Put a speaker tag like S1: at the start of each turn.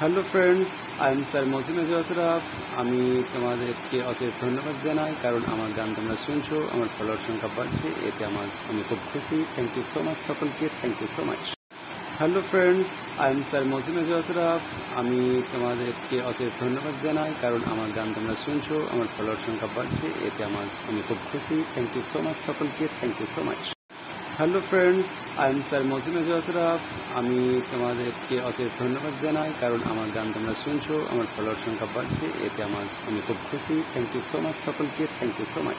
S1: Hello friends I am sir Mojim Ashraf আমি তোমাদেরকে অশেষ ধন্যবাদ জানাই, কারণ আমার গান তোমরা শুনছো, আমার ফলোয়ার সংখ্যা বাড়ছে, এতে আমার, আমি খুব খুশি। থ্যাংক ইউ সো মাচ সকলকে thank you so much hello friends I am sir Mojim Ashraf আমি তোমাদেরকে অশেষ ধন্যবাদ জানাই, কারণ আমার গান তোমরা শুনছো, আমার ফলোয়ার সংখ্যা বাড়ছে, এতে আমার, আমি খুব খুশি। থ্যাংক ইউ সো মাচ সকলকে thank you so much hello friends I am sir Mojim Ashraf আমি তোমাদেরকে অশেষ ধন্যবাদ জানাই, কারণ আমার গান তোমরা শুনছো, আমার ফলোয়ার সংখ্যা বাড়ছে, এতে আমার, আমি খুব খুশি। থ্যাংক ইউ সো মাচ সকলকে থ্যাংক ইউ সো মাচ